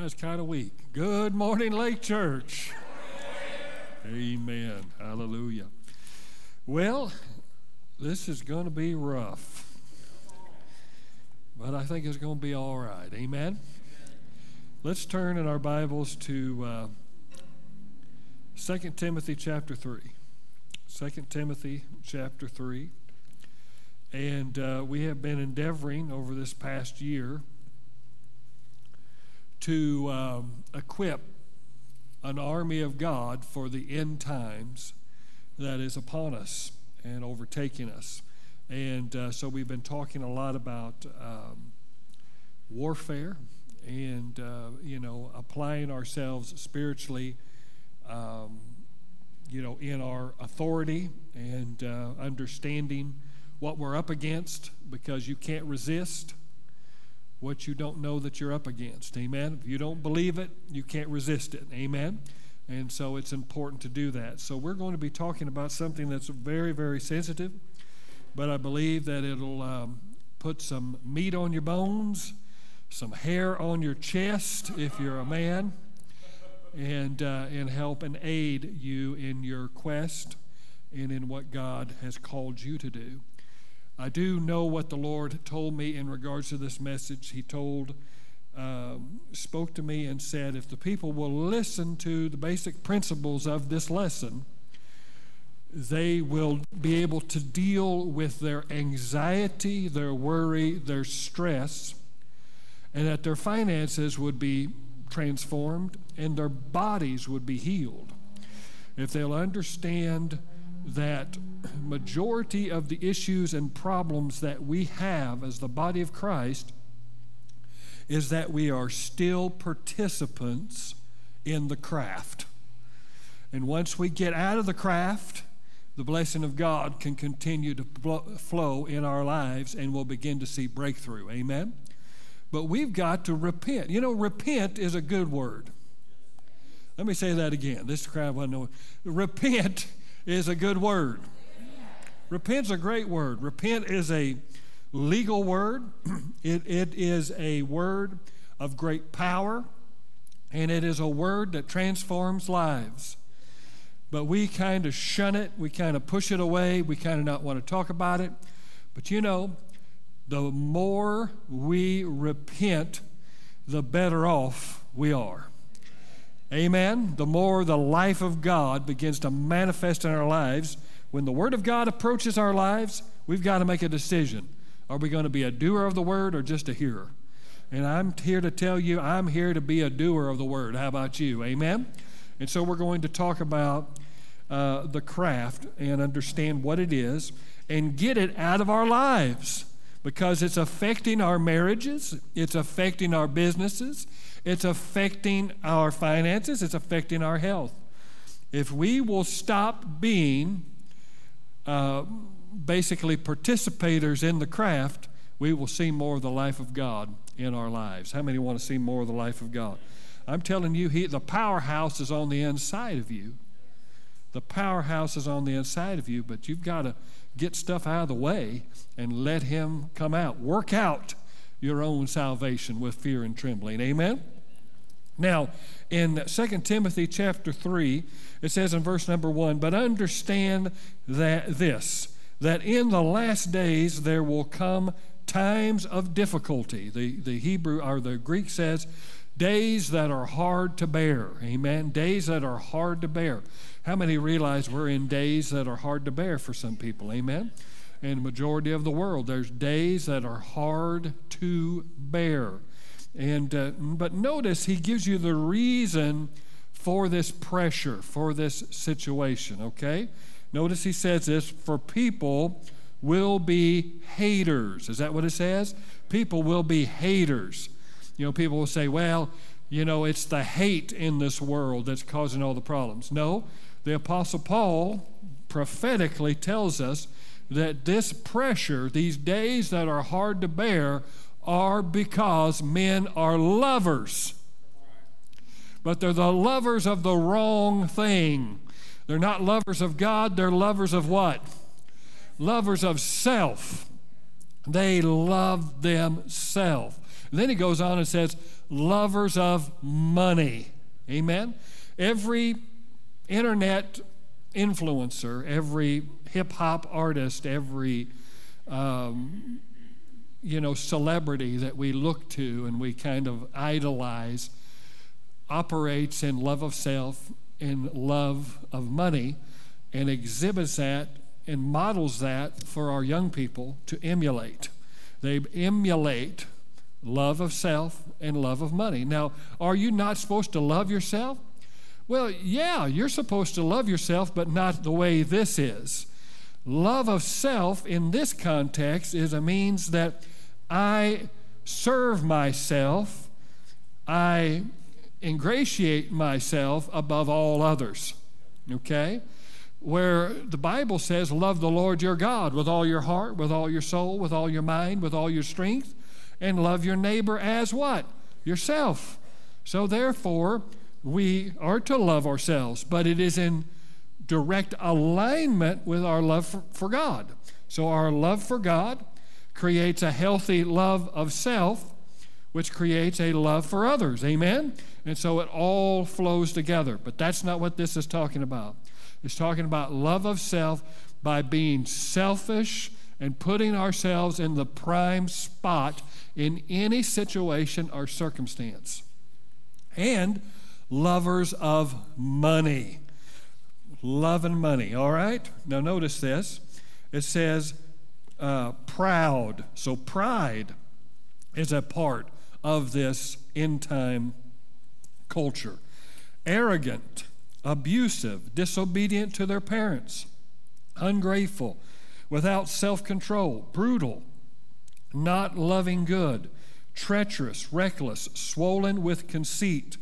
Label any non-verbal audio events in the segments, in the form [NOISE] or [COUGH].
That's kind of weak. Good morning, Lake Church. Amen. Hallelujah. Well, this is going to be rough, but I think it's going to be all right. Amen. Let's turn in our Bibles to uh, 2 Timothy chapter 3. 2 Timothy chapter 3. And uh, we have been endeavoring over this past year to um, equip an army of God for the end times that is upon us and overtaking us. And uh, so we've been talking a lot about um, warfare and, uh, you know, applying ourselves spiritually, um, you know, in our authority and uh, understanding what we're up against because you can't resist what you don't know that you're up against. Amen. If you don't believe it, you can't resist it. Amen. And so it's important to do that. So we're going to be talking about something that's very, very sensitive, but I believe that it'll um, put some meat on your bones, some hair on your chest if you're a man, and, uh, and help and aid you in your quest and in what God has called you to do. I do know what the Lord told me in regards to this message. He told, uh, spoke to me and said, if the people will listen to the basic principles of this lesson, they will be able to deal with their anxiety, their worry, their stress, and that their finances would be transformed and their bodies would be healed. If they'll understand that majority of the issues and problems that we have as the body of Christ is that we are still participants in the craft. And once we get out of the craft, the blessing of God can continue to flow in our lives and we'll begin to see breakthrough. Amen? But we've got to repent. You know, repent is a good word. Let me say that again. This crowd will know. Repent is a good word. Repent's a great word. Repent is a legal word, [CLEARS THROAT] it, it is a word of great power, and it is a word that transforms lives. But we kind of shun it, we kind of push it away, we kind of not want to talk about it. But you know, the more we repent, the better off we are. Amen. The more the life of God begins to manifest in our lives, when the Word of God approaches our lives, we've got to make a decision. Are we going to be a doer of the Word or just a hearer? And I'm here to tell you, I'm here to be a doer of the Word. How about you? Amen. And so we're going to talk about uh, the craft and understand what it is and get it out of our lives because it's affecting our marriages, it's affecting our businesses, it's affecting our finances, it's affecting our health. If we will stop being uh, basically participators in the craft, we will see more of the life of God in our lives. How many want to see more of the life of God? I'm telling you, he, the powerhouse is on the inside of you. The powerhouse is on the inside of you, but you've got to get stuff out of the way and let Him come out. Work out your own salvation with fear and trembling. Amen? Now, in 2 Timothy chapter 3, it says in verse number 1 But understand that this, that in the last days there will come times of difficulty. The, the Hebrew or the Greek says, days that are hard to bear. Amen. Days that are hard to bear. How many realize we're in days that are hard to bear for some people? Amen. In the majority of the world, there's days that are hard to bear. And uh, but notice he gives you the reason for this pressure, for this situation, okay? Notice he says this for people will be haters. Is that what it says? People will be haters. You know, people will say, well, you know, it's the hate in this world that's causing all the problems. No, the Apostle Paul prophetically tells us that this pressure, these days that are hard to bear, are because men are lovers. But they're the lovers of the wrong thing. They're not lovers of God, they're lovers of what? Lovers of self. They love themselves. Then he goes on and says, lovers of money. Amen? Every internet influencer, every hip hop artist, every um, you know celebrity that we look to and we kind of idolize operates in love of self, in love of money, and exhibits that and models that for our young people to emulate. They emulate love of self and love of money. Now, are you not supposed to love yourself? Well, yeah, you're supposed to love yourself, but not the way this is. Love of self in this context is a means that I serve myself, I ingratiate myself above all others. Okay? Where the Bible says, Love the Lord your God with all your heart, with all your soul, with all your mind, with all your strength, and love your neighbor as what? Yourself. So therefore, we are to love ourselves, but it is in direct alignment with our love for, God. So our love for God creates a healthy love of self, which creates a love for others. Amen? And so it all flows together. But that's not what this is talking about. It's talking about love of self by being selfish and putting ourselves in the prime spot in any situation or circumstance. And lovers of money. Love and money, all right? Now, notice this. It says uh, proud. So, pride is a part of this end time culture. Arrogant, abusive, disobedient to their parents, ungrateful, without self control, brutal, not loving good, treacherous, reckless, swollen with conceit,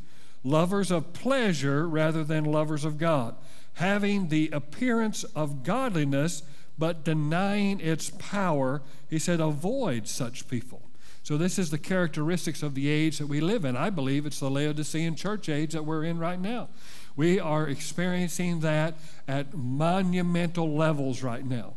lovers of pleasure rather than lovers of God, having the appearance of godliness but denying its power. He said, avoid such people. So, this is the characteristics of the age that we live in. I believe it's the Laodicean church age that we're in right now. We are experiencing that at monumental levels right now.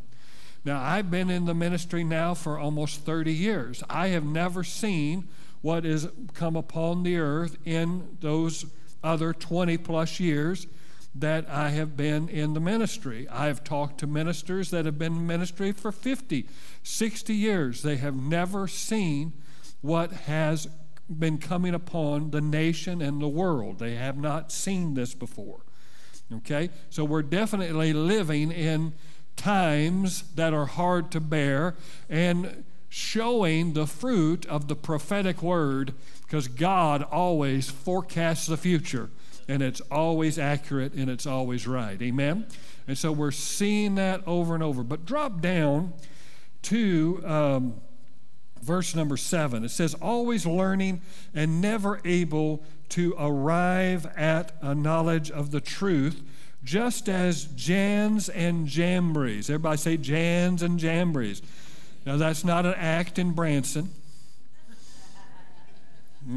Now, I've been in the ministry now for almost 30 years. I have never seen what has come upon the earth in those other 20 plus years that I have been in the ministry. I have talked to ministers that have been in ministry for 50, 60 years. They have never seen what has been coming upon the nation and the world. They have not seen this before. Okay? So we're definitely living in times that are hard to bear and showing the fruit of the prophetic word because God always forecasts the future and it's always accurate and it's always right. Amen? And so we're seeing that over and over. But drop down to um, verse number seven. It says, always learning and never able to arrive at a knowledge of the truth just as Jans and Jambres. Everybody say Jans and Jambres. Now, that's not an act in Branson.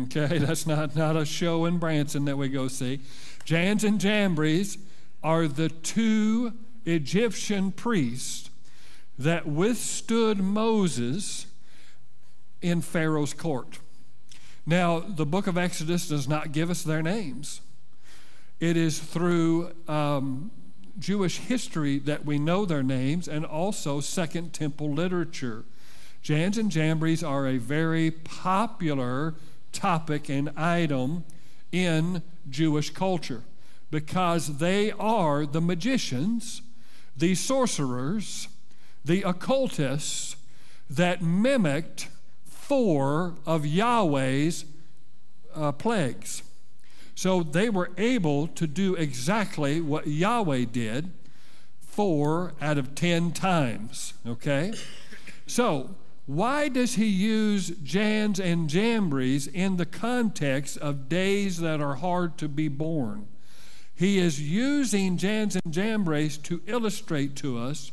Okay, [LAUGHS] that's not, not a show in Branson that we go see. Jans and Jambres are the two Egyptian priests that withstood Moses in Pharaoh's court. Now, the book of Exodus does not give us their names. It is through um, Jewish history that we know their names and also Second Temple literature. Jans and Jambres are a very popular topic and item in Jewish culture because they are the magicians, the sorcerers, the occultists that mimicked four of Yahweh's uh, plagues. So they were able to do exactly what Yahweh did four out of ten times. Okay? So, why does he use Jans and Jambres in the context of days that are hard to be born? He is using Jans and Jambres to illustrate to us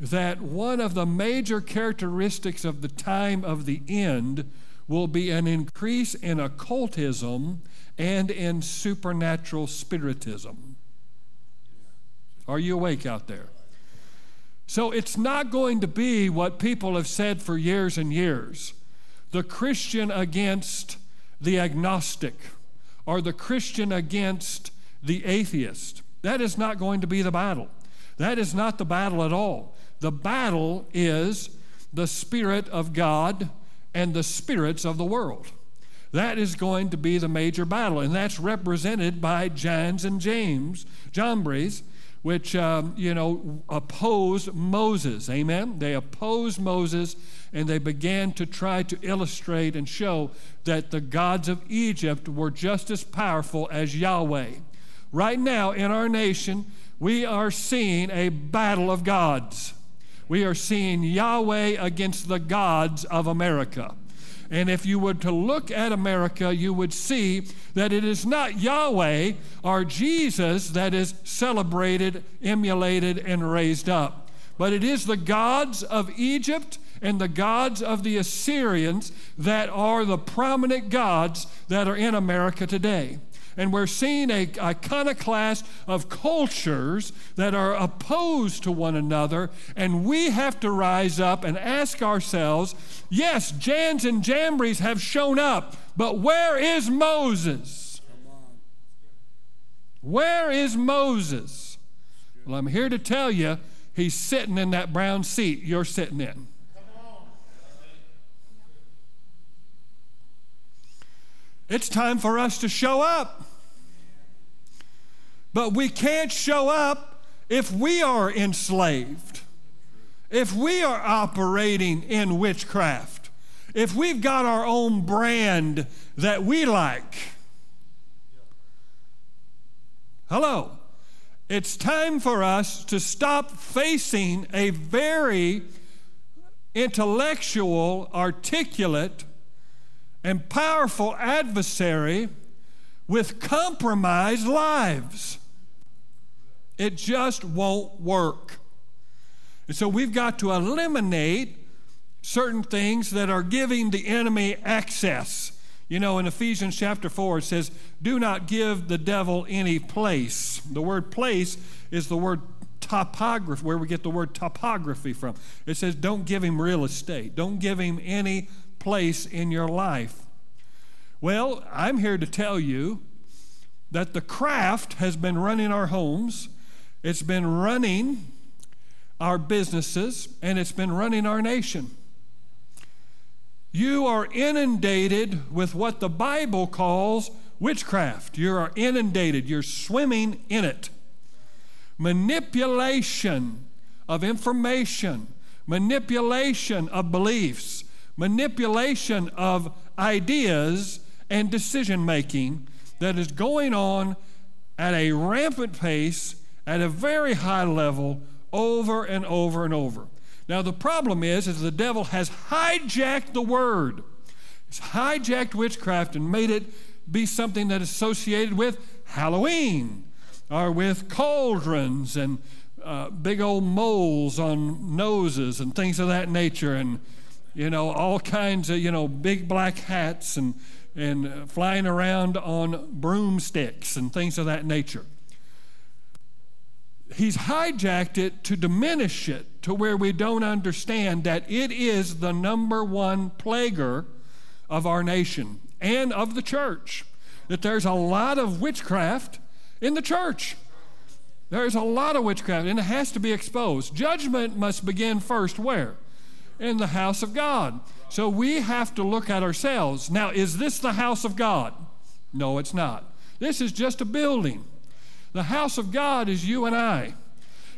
that one of the major characteristics of the time of the end will be an increase in occultism and in supernatural spiritism. Are you awake out there? So it's not going to be what people have said for years and years the Christian against the agnostic or the Christian against the atheist. That is not going to be the battle. That is not the battle at all. The battle is the Spirit of God and the spirits of the world. That is going to be the major battle, and that's represented by Johns and James, Jambres, which, um, you know, opposed Moses. Amen? They opposed Moses, and they began to try to illustrate and show that the gods of Egypt were just as powerful as Yahweh. Right now in our nation, we are seeing a battle of gods. We are seeing Yahweh against the gods of America. And if you were to look at America, you would see that it is not Yahweh or Jesus that is celebrated, emulated, and raised up, but it is the gods of Egypt and the gods of the Assyrians that are the prominent gods that are in America today. And we're seeing a iconoclast of cultures that are opposed to one another. And we have to rise up and ask ourselves yes, Jans and Jambries have shown up, but where is Moses? Where is Moses? Well, I'm here to tell you, he's sitting in that brown seat you're sitting in. It's time for us to show up. But we can't show up if we are enslaved, if we are operating in witchcraft, if we've got our own brand that we like. Hello. It's time for us to stop facing a very intellectual, articulate, and powerful adversary with compromised lives. It just won't work. And so we've got to eliminate certain things that are giving the enemy access. You know, in Ephesians chapter 4, it says, Do not give the devil any place. The word place is the word topography, where we get the word topography from. It says, Don't give him real estate, don't give him any place in your life. Well, I'm here to tell you that the craft has been running our homes, it's been running our businesses, and it's been running our nation. You are inundated with what the Bible calls witchcraft. You are inundated, you're swimming in it. Manipulation of information, manipulation of beliefs, manipulation of ideas and decision making that is going on at a rampant pace, at a very high level, over and over and over. Now the problem is, is the devil has hijacked the word. He's hijacked witchcraft and made it be something that is associated with Halloween or with cauldrons and uh, big old moles on noses and things of that nature and you know all kinds of you know big black hats and and flying around on broomsticks and things of that nature. He's hijacked it to diminish it to where we don't understand that it is the number one plaguer of our nation and of the church. That there's a lot of witchcraft in the church. There's a lot of witchcraft, and it has to be exposed. Judgment must begin first where? In the house of God. So we have to look at ourselves. Now, is this the house of God? No, it's not. This is just a building. The house of God is you and I.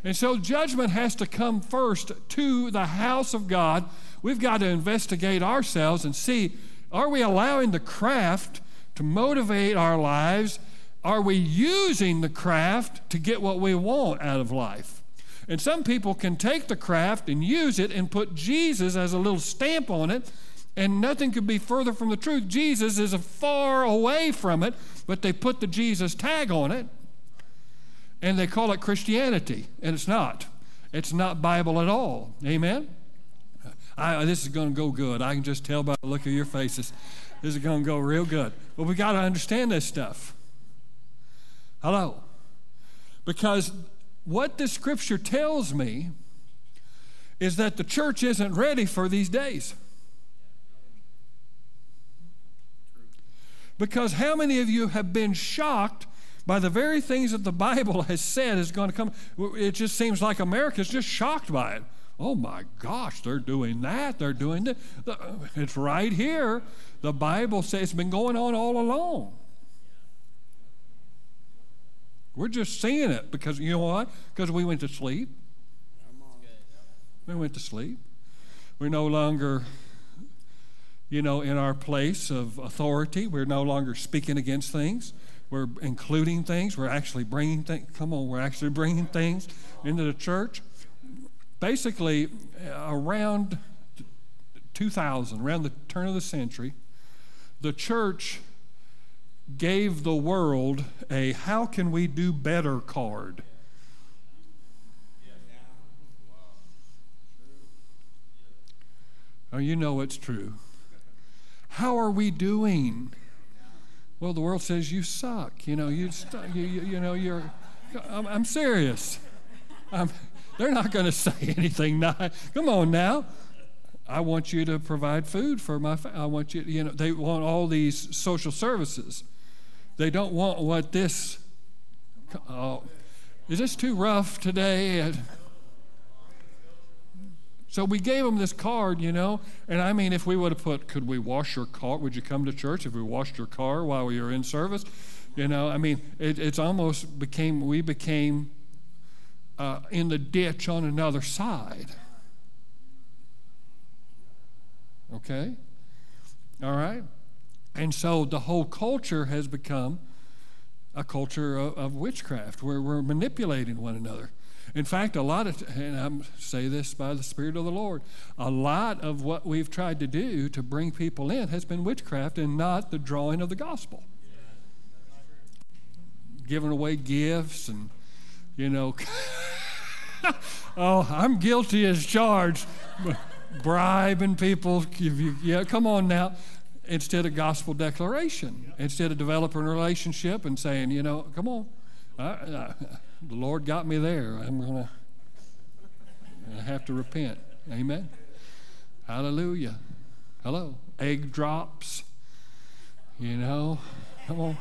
And so judgment has to come first to the house of God. We've got to investigate ourselves and see are we allowing the craft to motivate our lives? Are we using the craft to get what we want out of life? And some people can take the craft and use it and put Jesus as a little stamp on it, and nothing could be further from the truth. Jesus is far away from it, but they put the Jesus tag on it, and they call it Christianity, and it's not. It's not Bible at all. Amen? I, this is going to go good. I can just tell by the look of your faces. This is going to go real good. But we got to understand this stuff. Hello? Because what the scripture tells me is that the church isn't ready for these days. Because how many of you have been shocked by the very things that the [LAUGHS] Bible has said is going to come? It just seems like America's just shocked by it. Oh my gosh, they're doing that, they're doing that. It's right here. The Bible says it's been going on all along. We're just seeing it because you know what? Because we went to sleep. We went to sleep. We're no longer, you know, in our place of authority. We're no longer speaking against things. We're including things. We're actually bringing things. Come on, we're actually bringing things into the church. Basically, uh, around 2000, around the turn of the century, the church gave the world a how can we do better card. Oh, you know it's true. How are we doing? Well, the world says you suck. You know, you, you, you, you know, you're. I'm, I'm serious. I'm, they're not going to say [LAUGHS] anything nice. Come on now. I want you to provide food for my. family. I want you. You know, they want all these social services. They don't want what this. Oh, is this too rough today? So we gave them this card, you know, and I mean, if we would have put, could we wash your car? Would you come to church if we washed your car while we were in service? You know, I mean, it, it's almost became, we became uh, in the ditch on another side. Okay? All right? And so the whole culture has become a culture of, of witchcraft where we're manipulating one another. In fact, a lot of, and I say this by the Spirit of the Lord, a lot of what we've tried to do to bring people in has been witchcraft and not the drawing of the gospel. Giving away gifts and, you know, [LAUGHS] oh, I'm guilty as charged. [LAUGHS] Bribing people. Yeah, come on now instead of gospel declaration, instead of developing a relationship and saying, you know, come on, I, I, the Lord got me there. I'm going to have to repent. Amen. Hallelujah. Hello. Egg drops. You know, come on.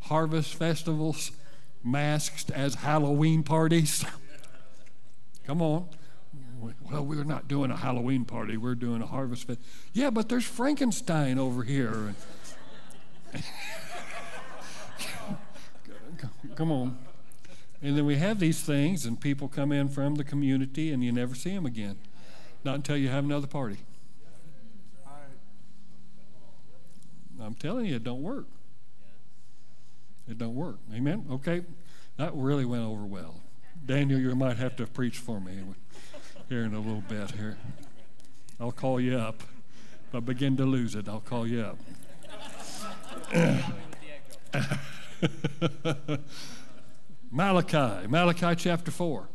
Harvest festivals masked as Halloween parties. [LAUGHS] Come on well, we're not doing a Halloween party, we're doing a harvest fest. Yeah, but there's Frankenstein over here. [LAUGHS] come on. And then we have these things, and people come in from the community, and you never see them again. Not until you have another party. I'm telling you, it don't work. It don't work. Amen? Okay? That really went over well. Daniel, you might have to preach for me here in a little bit here. I'll call you up. If I begin to lose it, I'll call you up. [LAUGHS] Malachi, Malachi chapter 4.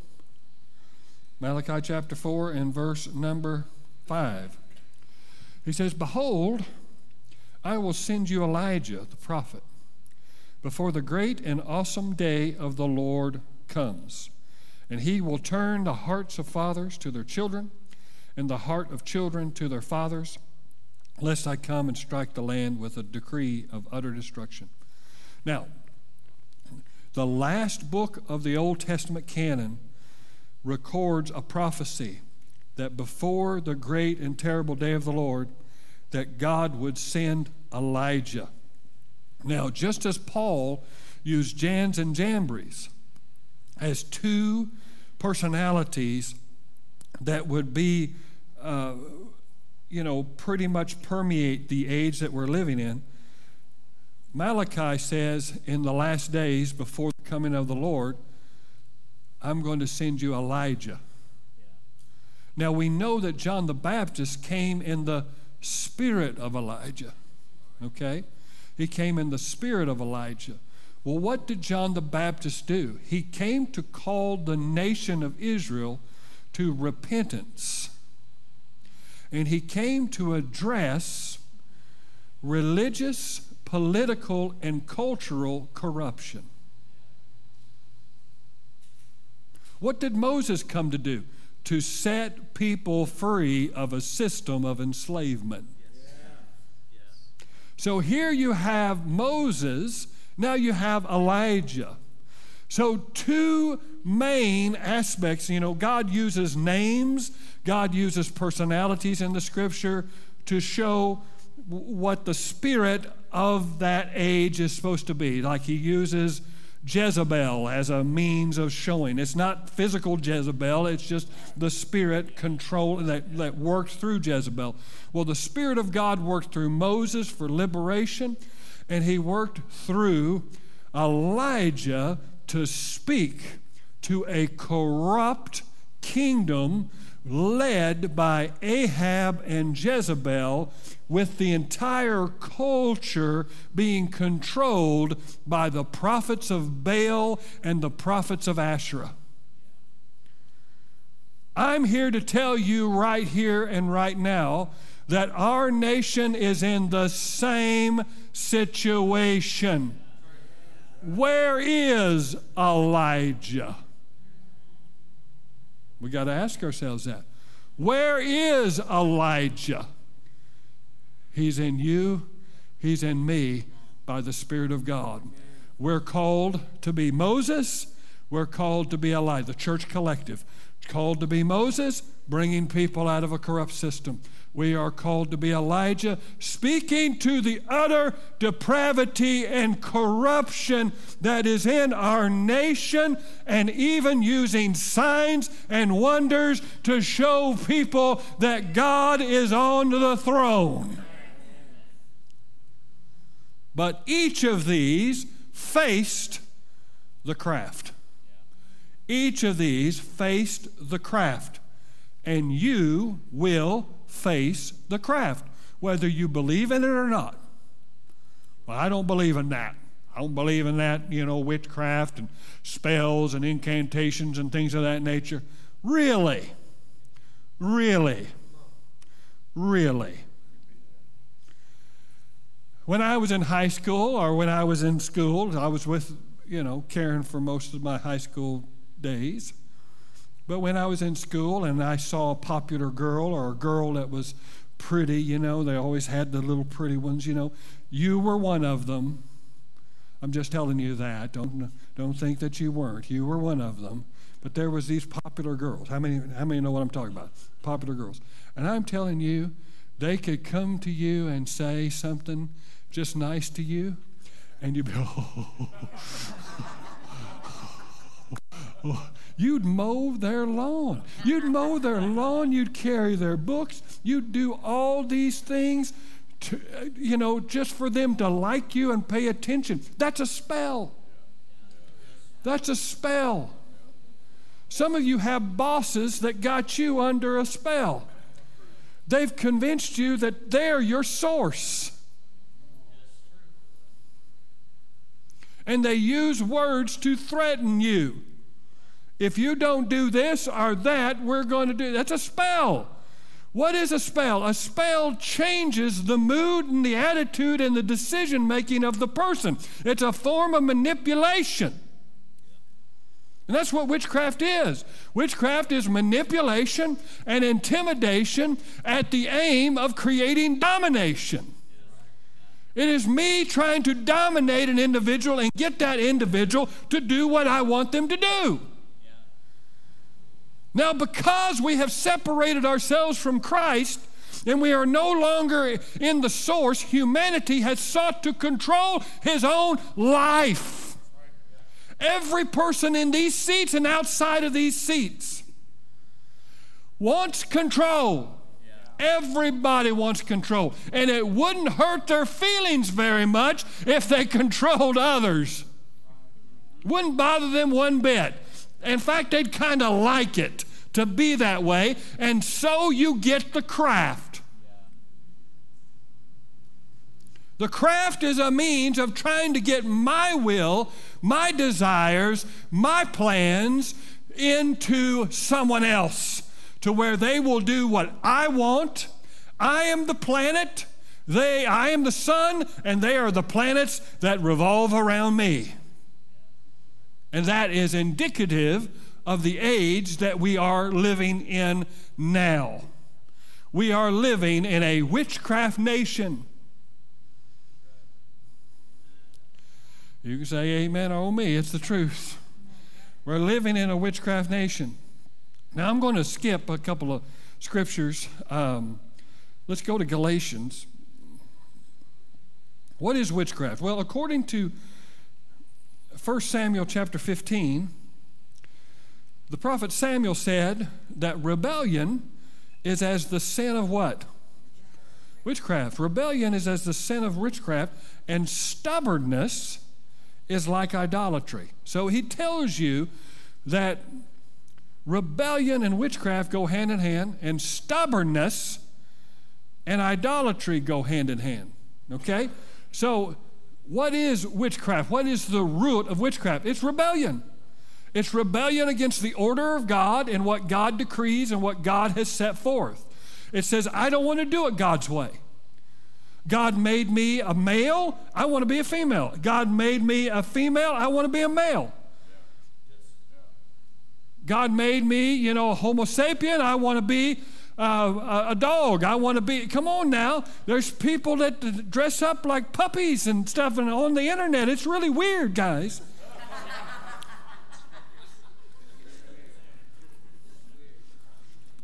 Malachi chapter 4 and verse number 5. He says, Behold, I will send you Elijah the prophet before the great and awesome day of the Lord comes. And he will turn the hearts of fathers to their children, and the heart of children to their fathers, lest I come and strike the land with a decree of utter destruction. Now, the last book of the Old Testament canon records a prophecy that before the great and terrible day of the Lord, that God would send Elijah. Now, just as Paul used Jans and Jambres as two personalities that would be, uh, you know, pretty much permeate the age that we're living in. Malachi says, in the last days before the coming of the Lord, I'm going to send you Elijah. Now we know that John the Baptist came in the spirit of Elijah. Okay? He came in the spirit of Elijah. Well, what did John the Baptist do? He came to call the nation of Israel to repentance. And he came to address religious, political, and cultural corruption. What did Moses come to do? To set people free of a system of enslavement. So here you have Moses, now you have Elijah. So, two main aspects. You know, God uses names, God uses personalities in the scripture to show what the spirit of that age is supposed to be. Like he uses Jezebel as a means of showing. It's not physical Jezebel, it's just the spirit control that, that works through Jezebel. Well, the Spirit of God worked through Moses for liberation, and he worked through Elijah to speak to a corrupt kingdom led by Ahab and Jezebel, with the entire culture being controlled by the prophets of Baal and the prophets of Asherah. I'm here to tell you right here and right now that our nation is in the same situation. Where is Elijah? We got to ask ourselves that. Where is Elijah? He's in you, he's in me by the Spirit of God. We're called to be Moses, we're called to be Elijah, the church collective. Called to be Moses, bringing people out of a corrupt system. We are called to be Elijah, speaking to the utter depravity and corruption that is in our nation, and even using signs and wonders to show people that God is on the throne. But each of these faced the craft. Each of these faced the craft. And you will face the craft, whether you believe in it or not. Well, I don't believe in that. I don't believe in that, you know, witchcraft and spells and incantations and things of that nature. Really? Really? Really? When I was in high school or when I was in school, I was with, you know, Karen for most of my high school days. But when I was in school and I saw a popular girl or a girl that was pretty, you know, they always had the little pretty ones, you know, you were one of them. I'm just telling you that. Don't, don't think that you weren't. You were one of them. But there was these popular girls. How many, how many know what I'm talking about? Popular girls. And I'm telling you, they could come to you and say something just nice to you, and you'd be, [LAUGHS] oh, [LAUGHS] You'd mow their lawn. You'd mow their lawn. You'd carry their books. You'd do all these things, to, you know, just for them to like you and pay attention. That's a spell. That's a spell. Some of you have bosses that got you under a spell. They've convinced you that they're your source. And they use words to threaten you. If you don't do this or that, we're going to do that's a spell. What is a spell? A spell changes the mood and the attitude and the decision making of the person. It's a form of manipulation. And that's what witchcraft is. Witchcraft is manipulation and intimidation at the aim of creating domination. It is me trying to dominate an individual and get that individual to do what I want them to do. Now, because we have separated ourselves from Christ and we are no longer in the source, humanity has sought to control his own life. Every person in these seats and outside of these seats wants control. Everybody wants control. And it wouldn't hurt their feelings very much if they [LAUGHS] controlled others. Wouldn't bother them one bit. In fact, they'd kind of like it to be that way, and so you get the craft. The craft is a means of trying to get my will, my desires, my plans into someone else to where they will do what I want. I am the planet, they I am the sun, and they are the planets that revolve around me. And that is indicative of the age that we are living in now. We are living in a witchcraft nation. You can say amen or oh me, it's the truth. We're living in a witchcraft nation. Now, I'm going to skip a couple of scriptures. Um, let's go to Galatians. What is witchcraft? Well, according to 1 Samuel chapter 15, the prophet Samuel said that rebellion is as the sin of what? Witchcraft. Rebellion is as the sin of witchcraft, and stubbornness is like idolatry. So he tells you that rebellion and witchcraft go hand in hand, and stubbornness and idolatry go hand in hand. Okay? So, what is witchcraft? What is the root of witchcraft? It's rebellion. It's rebellion against the order of God and what God decrees and what God has set forth. It says, I don't want to do it God's way. God made me a male, I want to be a female. God made me a female, I want to be a male. God made me, you know, a homo sapien, I want to be uh, a dog. I want to be. Come on now. There's people that dress up like puppies and stuff and on the internet. It's really weird, guys.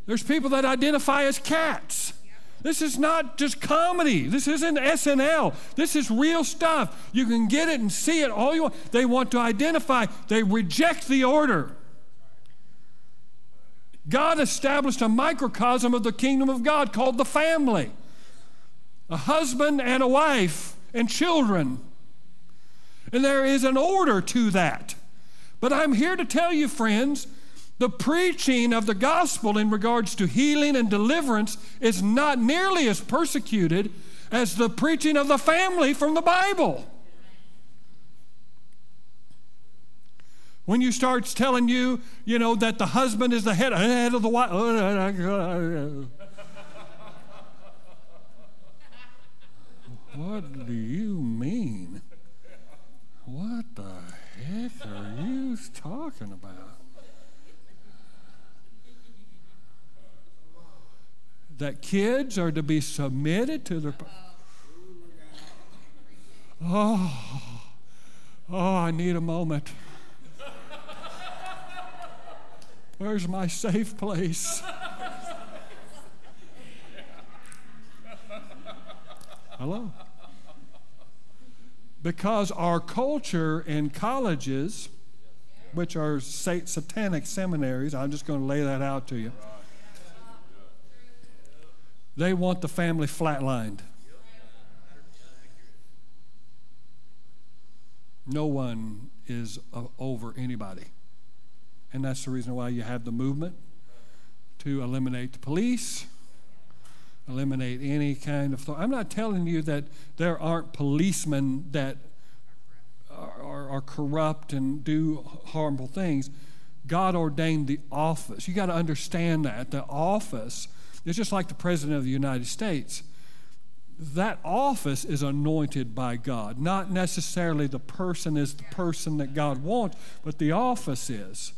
There's people that identify as cats. This is not just comedy. This isn't SNL. This is real stuff. You can get it and see it all you want. They want to identify, they reject the order. God established a microcosm of the kingdom of God called the family a husband and a wife and children. And there is an order to that. But I'm here to tell you, friends, the preaching of the gospel in regards to healing and deliverance is not nearly as persecuted as the preaching of the family from the Bible. When you starts telling you, you know, that the husband is the head, head of the wife. what do you mean? What the heck are you talking about? that kids are to be submitted to their. Oh, oh, I need a moment. Where's my safe place? Hello? Because our culture in colleges, which are satanic seminaries, I'm just going to lay that out to you they want the family flatlined. No one is uh, over anybody. And that's the reason why you have the movement to eliminate the police, eliminate any kind of. Th- I'm not telling you that there aren't policemen that are, are, are corrupt and do harmful things. God ordained the office. You got to understand that. The office is just like the President of the United States. That office is anointed by God. Not necessarily the person is the person that God wants, but the office is.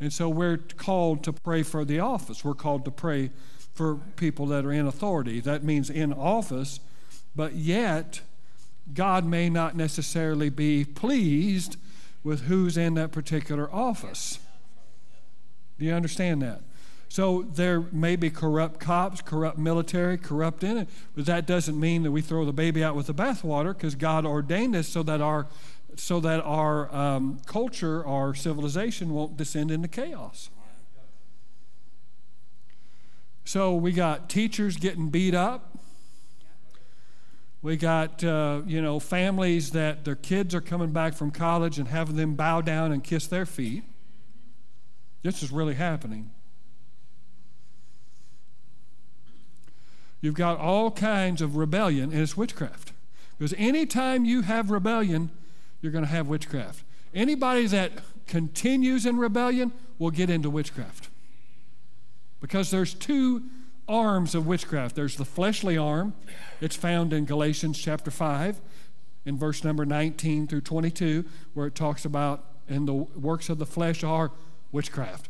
And so we're called to pray for the office. We're called to pray for people that are in authority. That means in office, but yet God may not necessarily be pleased with who's in that particular office. Do you understand that? So there may be corrupt cops, corrupt military, corrupt in it, but that doesn't mean that we throw the baby out with the bathwater because God ordained us so that our so that our um, culture, our civilization won't descend into chaos. So we got teachers getting beat up. We got, uh, you know, families that their kids are coming back from college and having them bow down and kiss their feet. This is really happening. You've got all kinds of rebellion, and it's witchcraft. Because anytime you have rebellion, you're going to have witchcraft. Anybody that continues in rebellion will get into witchcraft. Because there's two arms of witchcraft there's the fleshly arm, it's found in Galatians chapter 5, in verse number 19 through 22, where it talks about, and the works of the flesh are witchcraft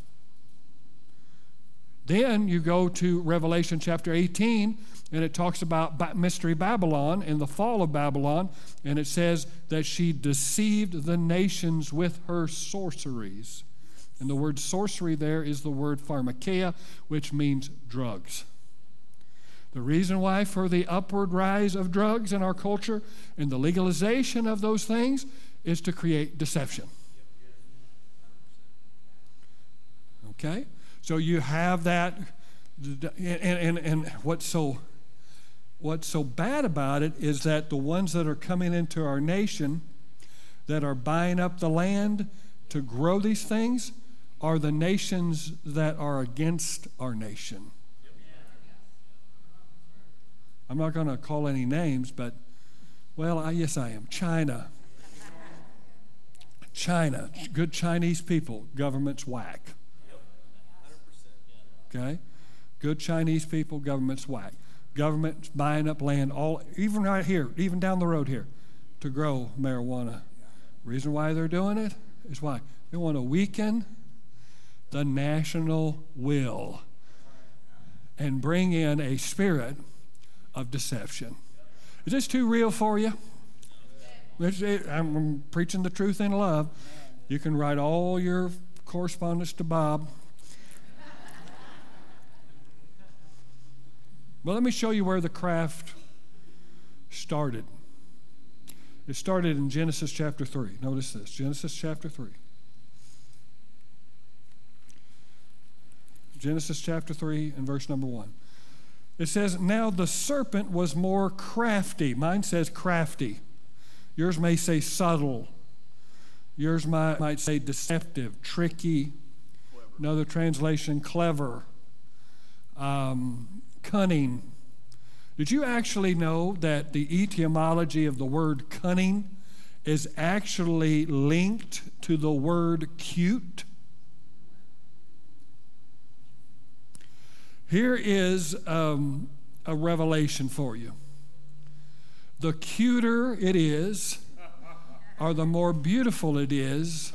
Then you go to Revelation chapter 18, and it talks about Mystery Babylon and the fall of Babylon, and it says that she deceived the nations with her sorceries. And the word sorcery there is the word pharmakeia, which means drugs. The reason why for the upward rise of drugs in our culture and the legalization of those things is to create deception. Okay? So you have that, and, and, and what's so what's so bad about it is that the ones that are coming into our nation that are buying up the land to grow these things are the nations that are against our nation. I'm not going to call any names, but, well, I, yes, I am. China. China, good Chinese people, government's whack. Okay? Good Chinese people, government's whack. Government's buying up land, all even right here, even down the road here, to grow marijuana. Reason why they're doing it is why they want to weaken the national will and bring in a spirit of deception. Is this too real for you? I'm preaching the truth in love. You can write all your correspondence to Bob Well, let me show you where the craft started. It started in Genesis chapter 3. Notice this Genesis chapter 3. Genesis chapter 3 and verse number 1. It says, Now the serpent was more crafty. Mine says crafty. Yours may say subtle. Yours might, might say deceptive, tricky. Clever. Another translation, clever. Um, cunning. Did you actually know that the etymology of the word cunning is actually linked to the word cute? Here is um, a revelation for you. The cuter it is, or the more beautiful it is,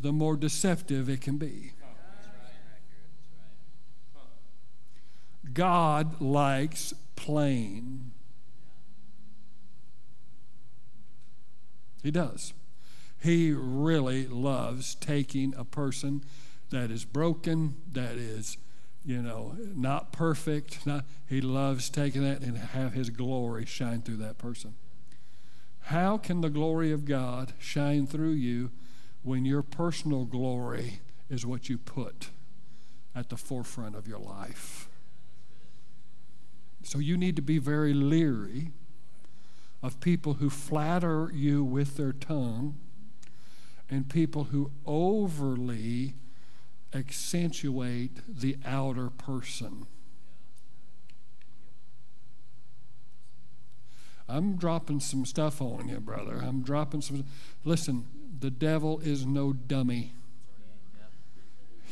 the more deceptive it can be. God likes plain. He does. He really loves taking a person that is broken, that is, you know, not perfect. Not, he loves taking that and have his glory shine through that person. How can the glory of God shine through you when your personal glory is what you put at the forefront of your life? So you need to be very leery of people who flatter you with their tongue and people who overly accentuate the outer person. I'm dropping some stuff on you, brother. I'm dropping some. Listen, the devil is no dummy.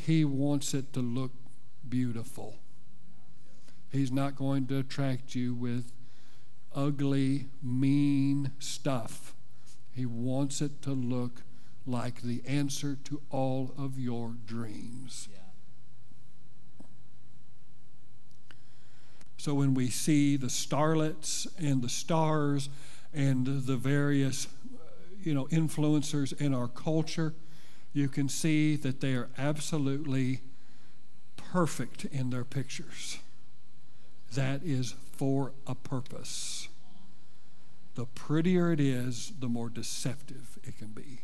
He wants it to look beautiful. He's not going to attract you with ugly, mean stuff. He wants it to look like the answer to all of your dreams. Yeah. So when we see the starlets and the stars and the various uh, you know influencers in our culture, you can see that they are absolutely perfect in their pictures that is for a purpose. The prettier it is, the more deceptive it can be.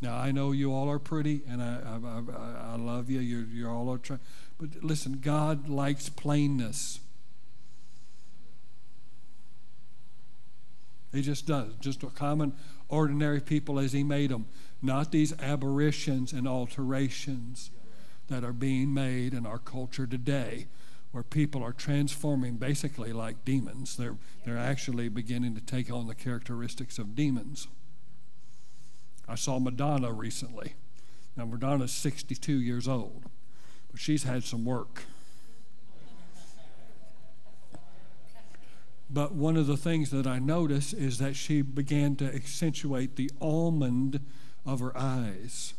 Now I know you all are pretty, and I I, I, I love you. You're you're all are trying, but listen, God likes plainness. He just does, just common, ordinary people as He made them, not these aberrations and alterations that are being made in our culture today where people are transforming basically like demons. They're, they're actually beginning to take on the characteristics of demons. I saw Madonna recently. Now, Madonna's 62 years old, but she's had some work. But one of the things that I noticed is that she began to accentuate the almond of her eyes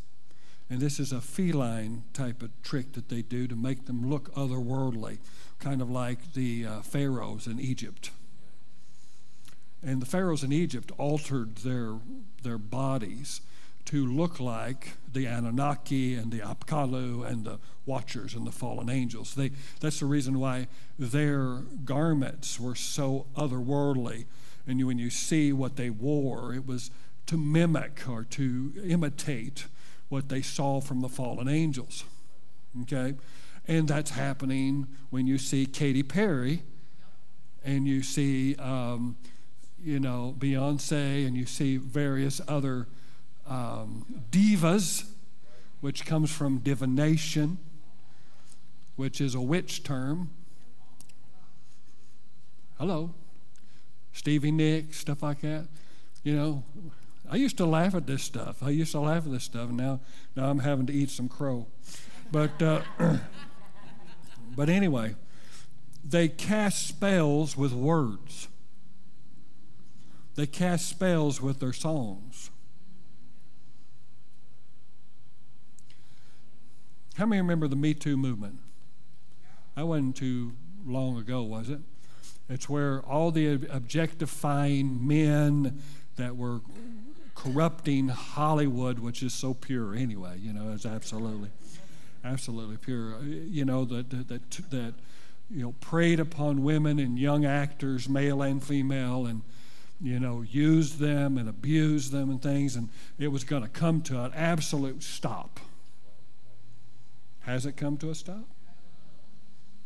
And this is a feline type of trick that they do to make them look otherworldly, kind of like the uh, pharaohs in Egypt. And the pharaohs in Egypt altered their, their bodies to look like the Anunnaki and the Apkallu and the Watchers and the fallen angels. They, that's the reason why their garments were so otherworldly. And you, when you see what they wore, it was to mimic or to imitate what they saw from the fallen angels. Okay? And that's happening when you see Katy Perry and you see, um, you know, Beyonce and you see various other um, divas, which comes from divination, which is a witch term. Hello. Stevie Nicks, stuff like that. You know, I used to laugh at this stuff. I used to laugh at this stuff, and now, now I'm having to eat some crow. But, uh, [CLEARS THROAT] but anyway, they cast spells with words. They cast spells with their songs. How many remember the Me Too movement? That wasn't too long ago, was it? It's where all the objectifying men that were corrupting Hollywood, which is so pure anyway, you know, it's absolutely, absolutely pure. Uh, you know, that, that, that, you know, preyed upon women and young actors, male and female, and, you know, used them and abused them and things, and it was going to come to an absolute stop. Has it come to a stop?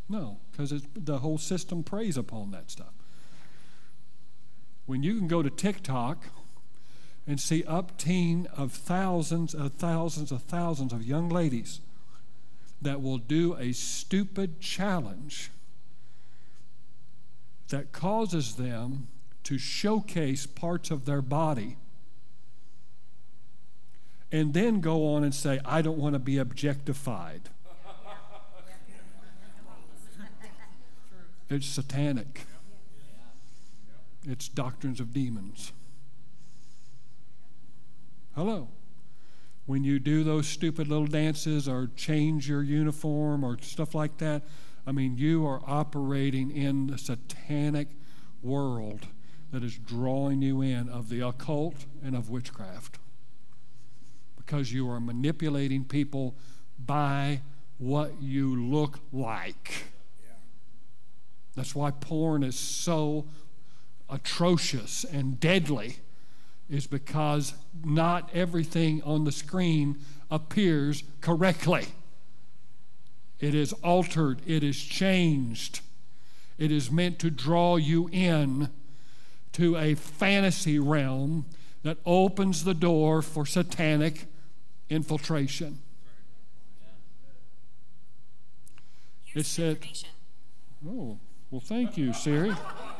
No, because the whole system preys upon that stuff. When you can go to TikTok and see upteen of thousands of thousands of thousands of young ladies that will do a stupid challenge that causes them to showcase parts of their body and then go on and say, I don't want to be objectified. It's satanic. It's doctrines of demons. Hello. When you do those stupid little dances or change your uniform or stuff like that, I mean, you are operating in the satanic world that is drawing you in of the occult and of witchcraft because you are manipulating people by what you look like. That's why porn is so atrocious and deadly, is because not everything on the screen appears correctly. It is altered, it is changed. It is meant to draw you in to a fantasy realm that opens the door for satanic infiltration. It said, Oh, well, thank you, Siri. [LAUGHS]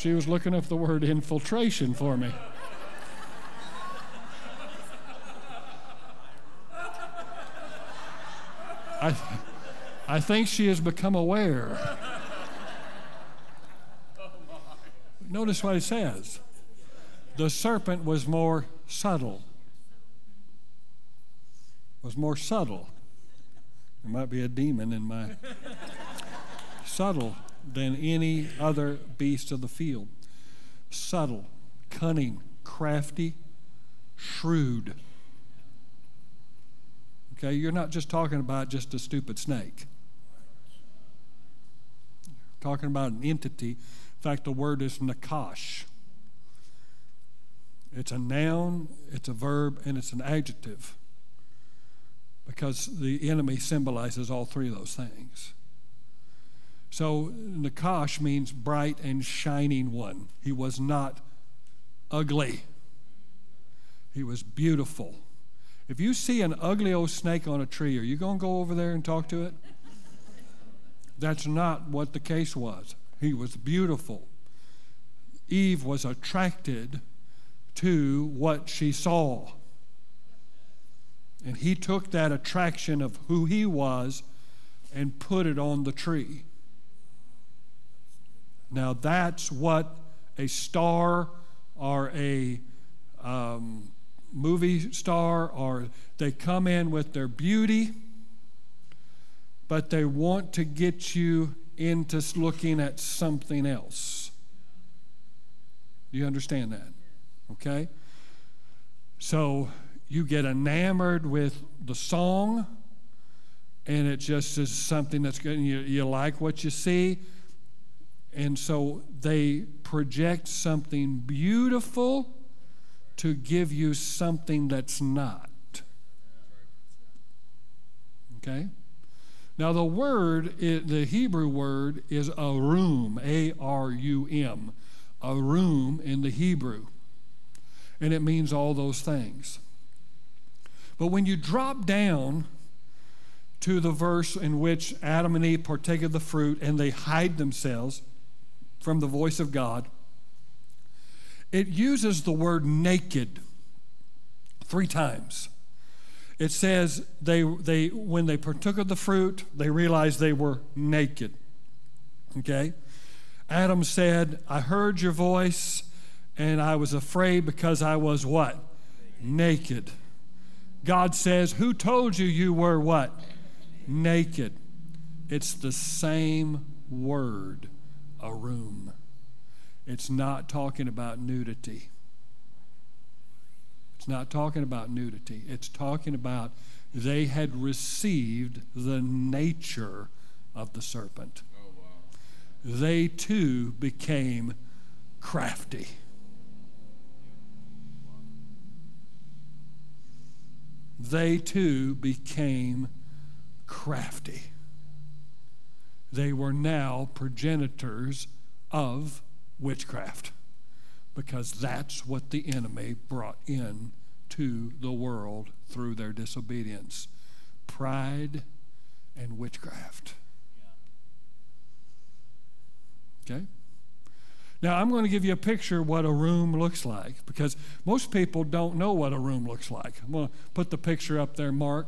She was looking up the word infiltration for me. I, I think she has become aware. Notice what it says. The serpent was more subtle was more subtle. There might be a demon in my subtle than any other beast of the field. Subtle, cunning, crafty, shrewd. Okay, you're not just talking about just a stupid snake. You're talking about an entity. In fact, the word is nakash. It's a noun, it's a verb, and it's an adjective because the enemy symbolizes all three of those things. So Nakash means bright and shining one. He was not ugly. He was beautiful. If you see an ugly old snake on a tree, are you going to go over there and talk to it? That's not what the case was. He was beautiful. Eve was attracted to what she saw. And he took that attraction of who he was and put it on the tree. Now, that's what a star or a, um, movie star or they come in with their beauty, but they want to get you into looking at something else. You understand that? Okay? So you get enamored with the song, and it just is something that's good. You, you like what you see. And so they project something beautiful to give you something that's not. Okay? Now, the word, the Hebrew word is arum, A R U M, arum in the Hebrew. And it means all those things. But when you drop down to the verse in which Adam and Eve partake of the fruit and they hide themselves from the voice of God, it uses the word naked three times. It says they, they when they partook of the fruit, they realized they were naked. Okay? Adam said, I heard your voice and I was afraid because I was what? Naked. God says, Who told you you were what? Naked. It's the same word, arum. It's not talking about nudity. It's not talking about nudity. It's talking about they had received the nature of the serpent. Oh, wow. They too became crafty. They too became crafty. They were now progenitors of witchcraft because that's what the enemy brought in to the world through their disobedience pride and witchcraft. Okay? Now, I'm going to give you a picture what arum looks like because most people don't know what arum looks like. I'm going to put the picture up there, Mark.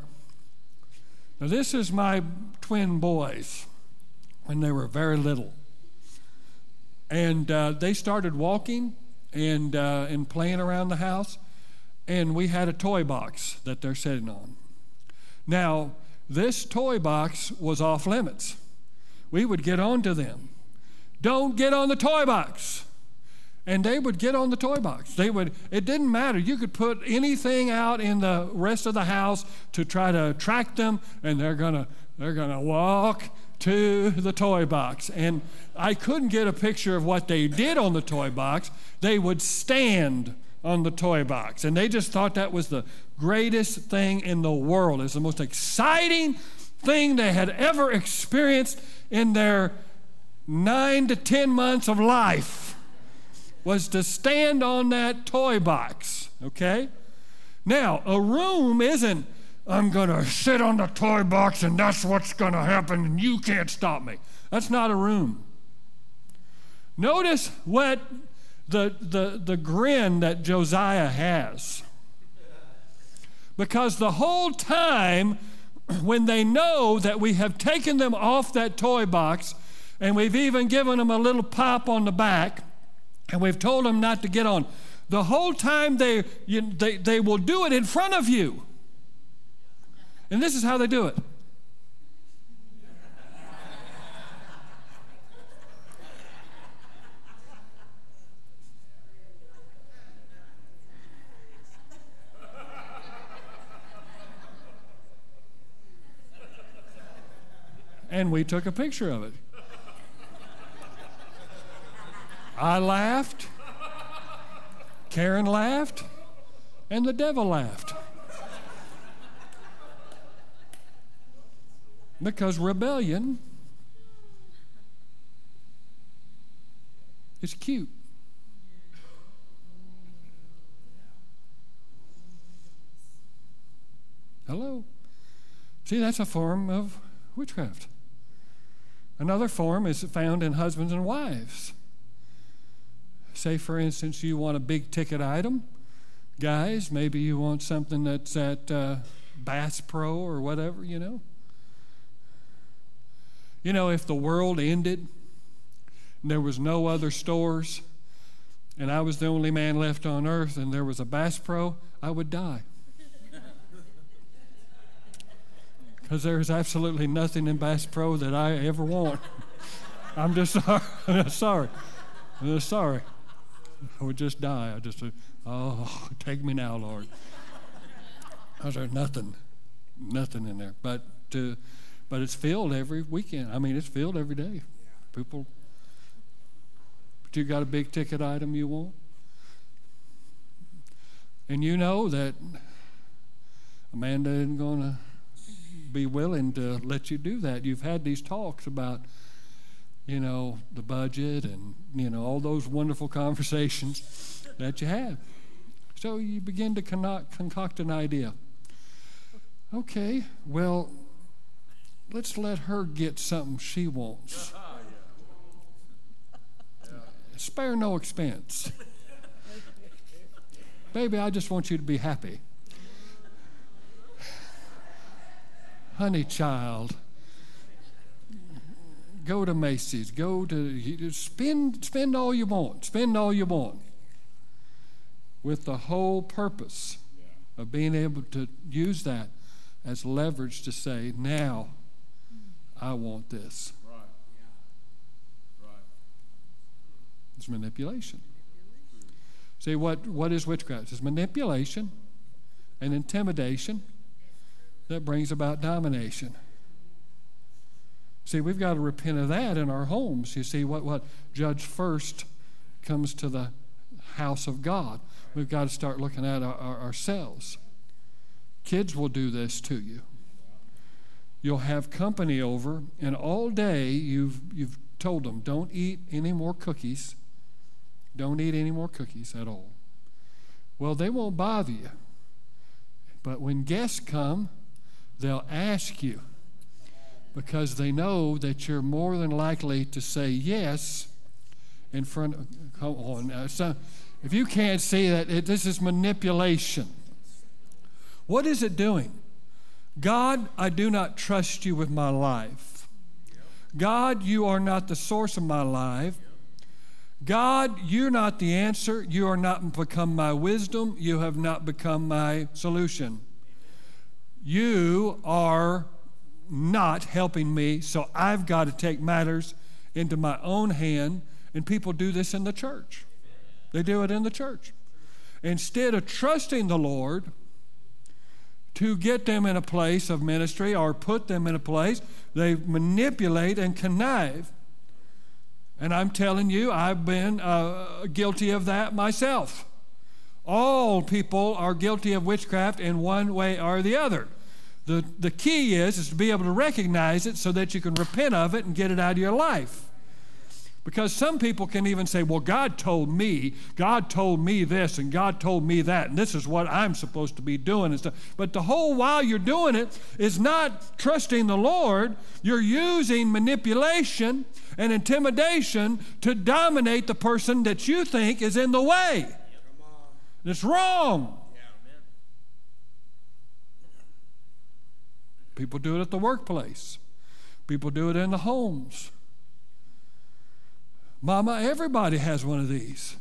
Now, this is my twin boys when they were very little. And uh, they started walking and, uh, and playing around the house, and we had a toy box that they're sitting on. Now, this toy box was off limits. We would get on to them. Don't get on the toy box. And they would get on the toy box. They would, it didn't matter. You could put anything out in the rest of the house to try to attract them, and they're gonna, they're gonna walk to the toy box. And I couldn't get a picture of what they did on the toy box. They would stand on the toy box. And they just thought that was the greatest thing in the world. It's the most exciting thing they had ever experienced in their nine to 10 months of life was to stand on that toy box, okay? Now, arum isn't I'm going to sit on the toy box and that's what's going to happen and you can't stop me. That's not arum. Notice what the, the, the grin that Josiah has. Because the whole time, [CLEARS THROAT] when they know that we have taken them off that toy box and we've even given them a little pop on the back and we've told them not to get on, the whole time they, you, they, they will do it in front of you. And this is how they do it. and we took a picture of it. I laughed, Karen laughed, and the devil laughed. Because rebellion is cute. Hello? See, that's a form of witchcraft. Another form is found in husbands and wives. Say, for instance, you want a big ticket item. Guys, maybe you want something that's at uh, Bass Pro or whatever, you know. You know, if the world ended and there was no other stores, and I was the only man left on earth and there was a Bass Pro, I would die. [LAUGHS] Because there's absolutely nothing in Bass Pro that I ever want. [LAUGHS] I'm just sorry. [LAUGHS] sorry. I'm just sorry. I would just die. I just, oh, take me now, Lord. I was There's nothing, nothing in there. But to, but it's filled every weekend. I mean, it's filled every day. People. But you got a big ticket item you want, and you know that Amanda isn't going to be willing to let you do that. You've had these talks about you know, the budget and, you know, all those wonderful [LAUGHS] conversations that you have. So you begin to concoct an idea. Okay, well, let's let her get something she wants. Spare no expense. Baby, I just want you to be happy. Honey child, go to Macy's, go to spend spend all you want, spend all you want, with the whole purpose of being able to use that as leverage to say, now I want this. Right. Yeah. Right. It's manipulation. See what what is witchcraft? It's manipulation and intimidation that brings about domination. See, we've got to repent of that in our homes. You see, what, what judge first comes to the house of God. We've got to start looking at our, our, ourselves. Kids will do this to you. You'll have company over, and all day you've, you've told them, don't eat any more cookies. Don't eat any more cookies at all. Well, they won't bother you. But when guests come, they'll ask you, because they know that you're more than likely to say yes in front of, come on. Now, so if you can't see that, it, this is manipulation. What is it doing? God, I do not trust you with my life. God, you are not the source of my life. God, you're not the answer. You are not become my wisdom. You have not become my solution. You are not helping me, so I've got to take matters into my own hand. And people do this in the church. They do it in the church. Instead of trusting the Lord to get them in a place of ministry or put them in a place, they manipulate and connive. And I'm telling you, I've been uh, guilty of that myself. All people are guilty of witchcraft in one way or the other. The, the key is, is to be able to recognize it so that you can repent of it and get it out of your life. Because some people can even say, Well, God told me, God told me this, and God told me that, and this is what I'm supposed to be doing. And stuff. But the whole while you're doing it is not trusting the Lord. You're using manipulation and intimidation to dominate the person that you think is in the way. It's wrong. People do it at the workplace, people do it in the homes. Mama, everybody has one of these.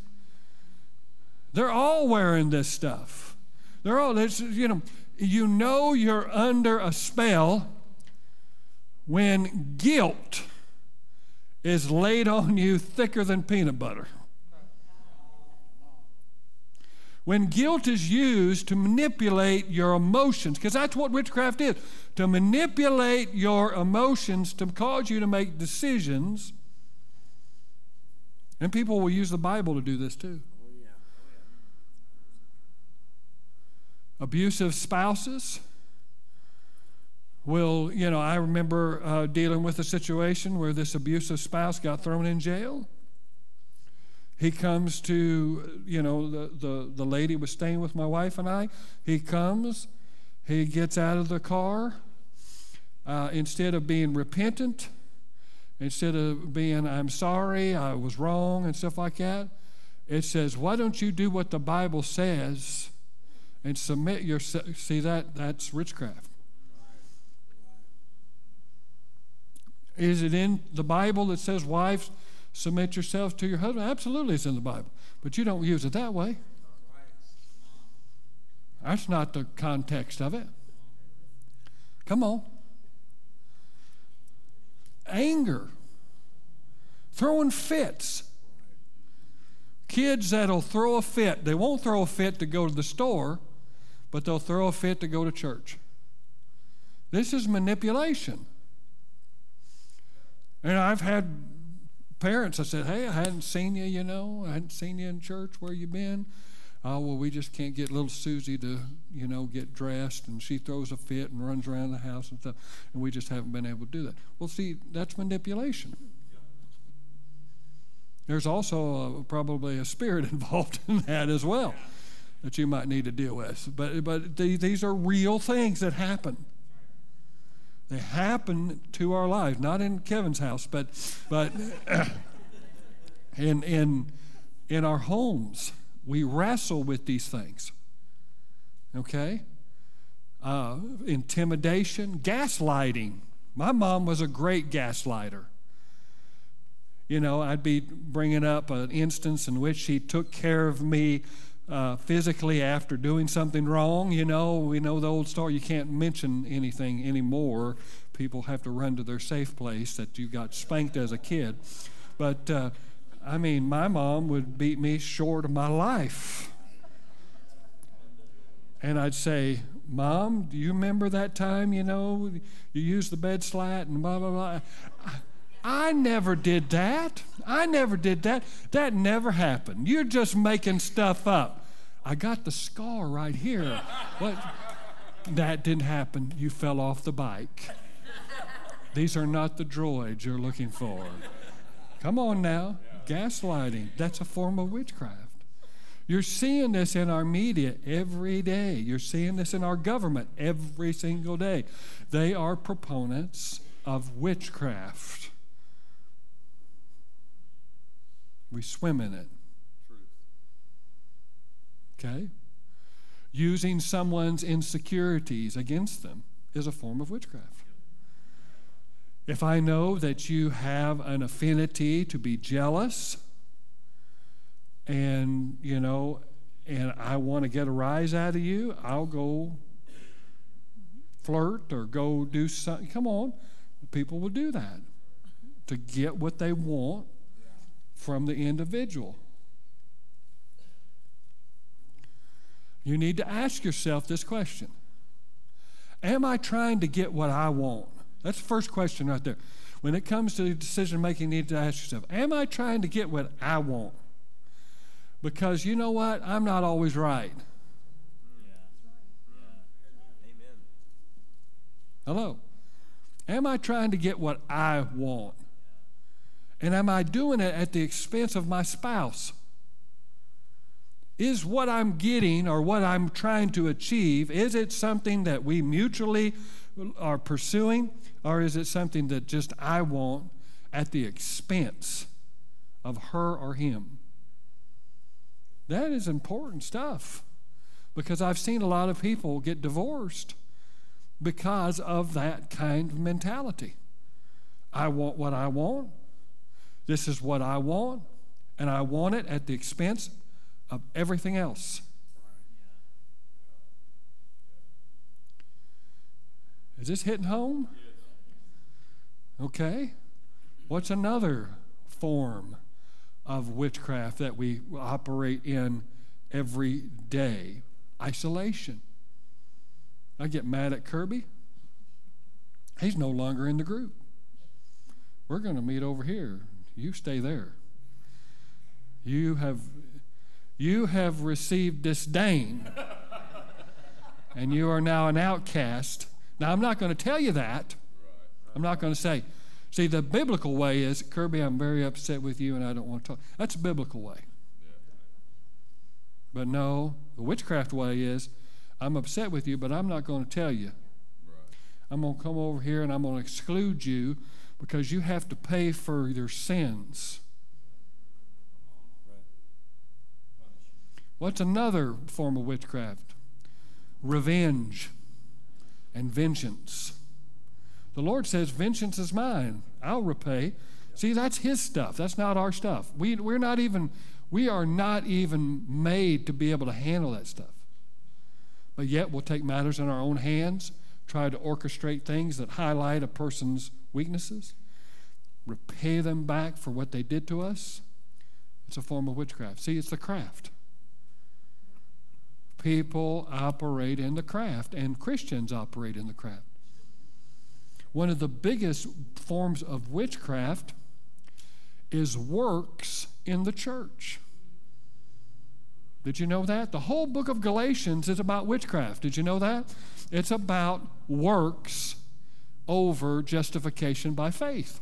They're all wearing this stuff. They're all, this, you know, you know you're under a spell when guilt is laid on you thicker than peanut butter. When guilt is used to manipulate your emotions, because that's what witchcraft is to manipulate your emotions to cause you to make decisions. And people will use the Bible to do this too. Abusive spouses will, you know, I remember uh, dealing with a situation where this abusive spouse got thrown in jail. He comes to, you know, the, the, the lady was staying with my wife and I. He comes he gets out of the car. Uh, instead of being repentant, instead of being, I'm sorry, I was wrong, and stuff like that, it says, Why don't you do what the Bible says and submit yourself? See, that, that's witchcraft. Is it in the Bible that says wives submit yourselves to your husband. Absolutely, it's in the Bible, but you don't use it that way. That's not the context of it. Come on. Anger, throwing fits. Kids that'll throw a fit, they won't throw a fit to go to the store, but they'll throw a fit to go to church. This is manipulation. And I've had parents that said, Hey, I hadn't seen you, you know, I hadn't seen you in church. Where you been? Oh, well, we just can't get little Susie to, you know, get dressed, and she throws a fit and runs around the house and stuff, and we just haven't been able to do that. Well, see, that's manipulation. There's also a, probably a spirit [LAUGHS] involved in that as well that you might need to deal with. But, but these are real things that happen. They happen to our lives, not in Kevin's house, but, but [COUGHS] in, in, in our homes. We wrestle with these things. Okay? Uh, intimidation, gaslighting. My mom was a great gaslighter. You know, I'd be bringing up an instance in which she took care of me uh, physically after doing something wrong. You know, we know the old story. You can't mention anything anymore. People have to run to their safe place that you got spanked as a kid. But uh, I mean, my mom would beat me short of my life. And I'd say, Mom, do you remember that time, you know, you used the bed slat and blah, blah, blah? I never did that. I never did that. That never happened. You're just making stuff up. I got the scar right here. What? That didn't happen. You fell off the bike. These are not the droids you're looking for. Come on now. Gaslighting. That's a form of witchcraft. You're seeing this in our media every day. You're seeing this in our government every single day. They are proponents of witchcraft. We swim in it. Okay? Using someone's insecurities against them is a form of witchcraft. If I know that you have an affinity to be jealous, and, you know, and I want to get a rise out of you, I'll go flirt or go do something. Come on. People will do that to get what they want from the individual. You need to ask yourself this question Am I trying to get what I want? That's the first question right there. When it comes to decision making, you need to ask yourself Am I trying to get what I want? Because you know what? I'm not always right. Hello. Am I trying to get what I want? And am I doing it at the expense of my spouse? Is what I'm getting or what I'm trying to achieve, is it something that we mutually are pursuing, or is it something that just I want at the expense of her or him? That is important stuff because I've seen a lot of people get divorced because of that kind of mentality. I want what I want, this is what I want, and I want it at the expense of everything else. Is this hitting home? Okay. What's another form of witchcraft that we operate in every day? Isolation. I get mad at Kirby. He's no longer in the group. We're going to meet over here. You stay there. You have, you have received disdain, [LAUGHS] and you are now an outcast. Now, I'm not going to tell you that. I'm not going to say, see, the biblical way is, Kirby, I'm very upset with you and I don't want to talk. That's a biblical way. But no, the witchcraft way is, I'm upset with you, but I'm not going to tell you. I'm going to come over here and I'm going to exclude you because you have to pay for your sins. What's another form of witchcraft? Revenge and vengeance. The Lord says, Vengeance is mine. I'll repay. See, that's his stuff. That's not our stuff. We, we're not even, we are not even made to be able to handle that stuff. But yet we'll take matters in our own hands, try to orchestrate things that highlight a person's weaknesses, repay them back for what they did to us. It's a form of witchcraft. See, it's the craft. People operate in the craft, and Christians operate in the craft. One of the biggest forms of witchcraft is works in the church. Did you know that? The whole book of Galatians is about witchcraft. Did you know that? It's about works over justification by faith.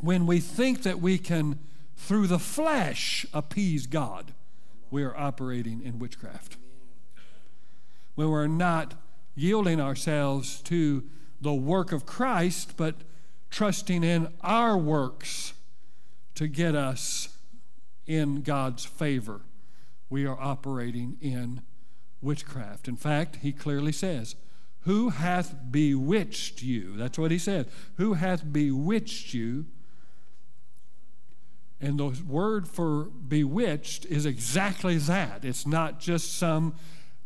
When we think that we can, through the flesh, appease God, we are operating in witchcraft. When we're not yielding ourselves to the work of Christ, but trusting in our works to get us in God's favor, we are operating in witchcraft. In fact, he clearly says, Who hath bewitched you? That's what he said. Who hath bewitched you? And the word for bewitched is exactly that. It's not just some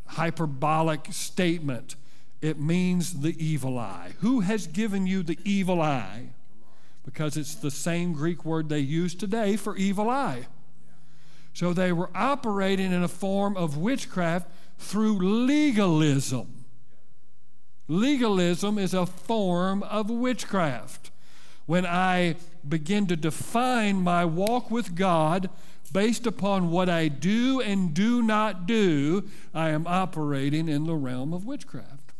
hyperbolic statement, it means the evil eye. Who has given you the evil eye? Because it's the same Greek word they use today for evil eye. So they were operating in a form of witchcraft through legalism. Legalism is a form of witchcraft. When I begin to define my walk with God based upon what I do and do not do, I am operating in the realm of witchcraft.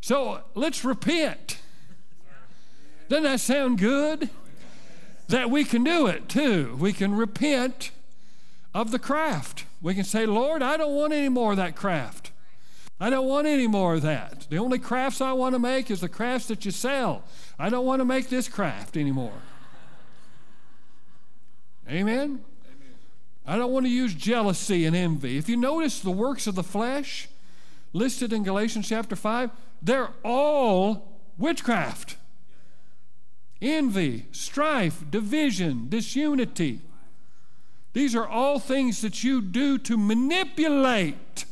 So let's repent. Doesn't that sound good? That we can do it too. We can repent of the craft. We can say, Lord, I don't want any more of that craft. I don't want any more of that. The only crafts I want to make is the crafts that you sell. I don't want to make this craft anymore. Amen? Amen? I don't want to use jealousy and envy. If you notice the works of the flesh listed in Galatians chapter 5, they're all witchcraft envy, strife, division, disunity. These are all things that you do to manipulate.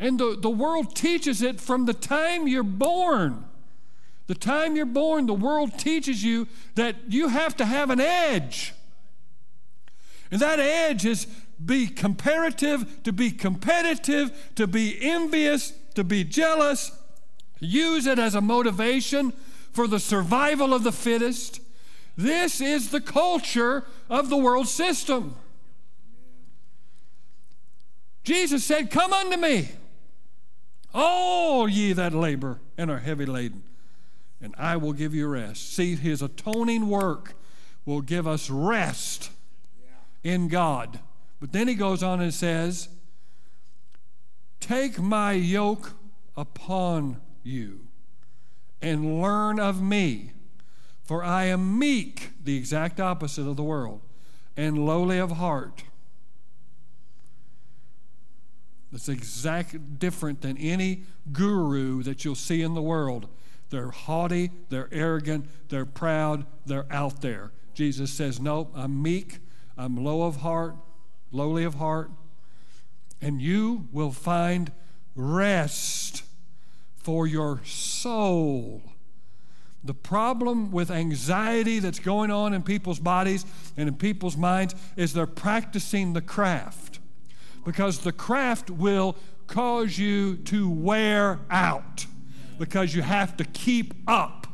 And the, the world teaches it from the time you're born. The time you're born, the world teaches you that you have to have an edge. And that edge is be comparative, to be competitive, to be envious, to be jealous, use it as a motivation for the survival of the fittest. This is the culture of the world system. Jesus said, Come unto me, all ye that labor and are heavy laden, and I will give you rest. See, his atoning work will give us rest in God. But then he goes on and says, Take my yoke upon you and learn of me, for I am meek, the exact opposite of the world, and lowly of heart. That's exact different than any guru that you'll see in the world. They're haughty, they're arrogant, they're proud, they're out there. Jesus says, "No, I'm meek, I'm low of heart, lowly of heart, and you will find rest for your soul. The problem with anxiety that's going on in people's bodies and in people's minds is they're practicing the craft because the craft will cause you to wear out because you have to keep up.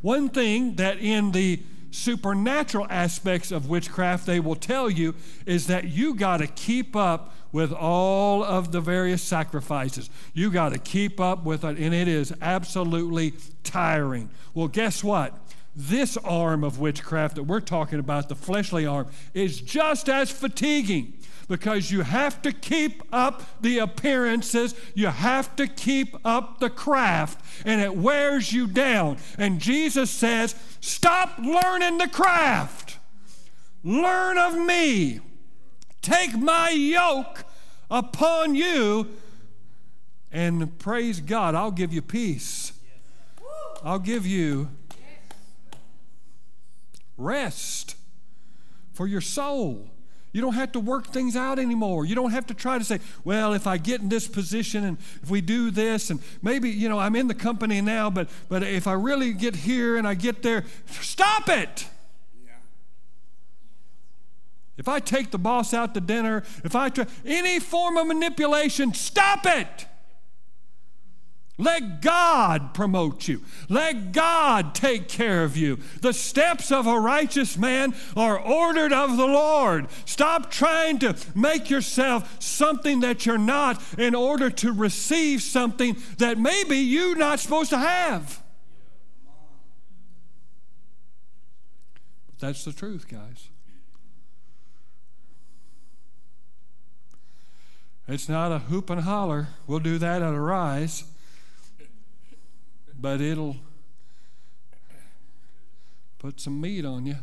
One thing that in the supernatural aspects of witchcraft they will tell you is that you got to keep up with all of the various sacrifices. You got to keep up with it, and it is absolutely tiring. Well, guess what? This arm of witchcraft that we're talking about, the fleshly arm, is just as fatiguing because you have to keep up the appearances, you have to keep up the craft, and it wears you down. And Jesus says, Stop learning the craft, learn of me. Take my yoke upon you. And praise God, I'll give you peace. I'll give you rest for your soul. You don't have to work things out anymore. You don't have to try to say, well, if I get in this position and if we do this, and maybe, you know, I'm in the company now, but, but if I really get here and I get there, stop it. If I take the boss out to dinner, if I try any form of manipulation, stop it. Let God promote you. Let God take care of you. The steps of a righteous man are ordered of the Lord. Stop trying to make yourself something that you're not in order to receive something that maybe you're not supposed to have. But that's the truth, guys. It's not a hoop and holler. We'll do that at a rise but it'll put some meat on you,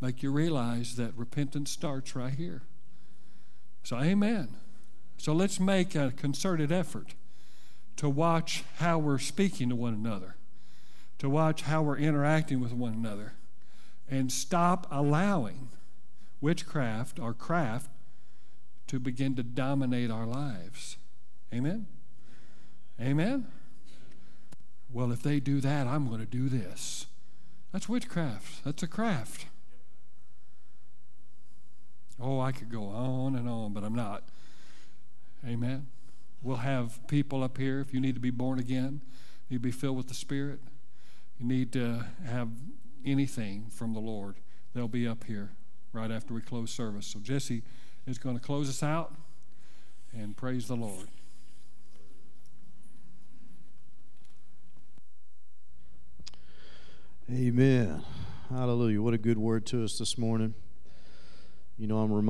make you realize that repentance starts right here. So, amen. So, let's make a concerted effort to watch how we're speaking to one another, to watch how we're interacting with one another, and stop allowing witchcraft or craft to begin to dominate our lives. Amen? Amen? Well, if they do that, I'm going to do this. That's witchcraft. That's a craft. Oh, I could go on and on, but I'm not. Amen. We'll have people up here if you need to be born again, you be filled with the Spirit, you need to have anything from the Lord. They'll be up here right after we close service. So Jesse is going to close us out and praise the Lord. Amen. Hallelujah. What a good word to us this morning. You know, I'm reminded.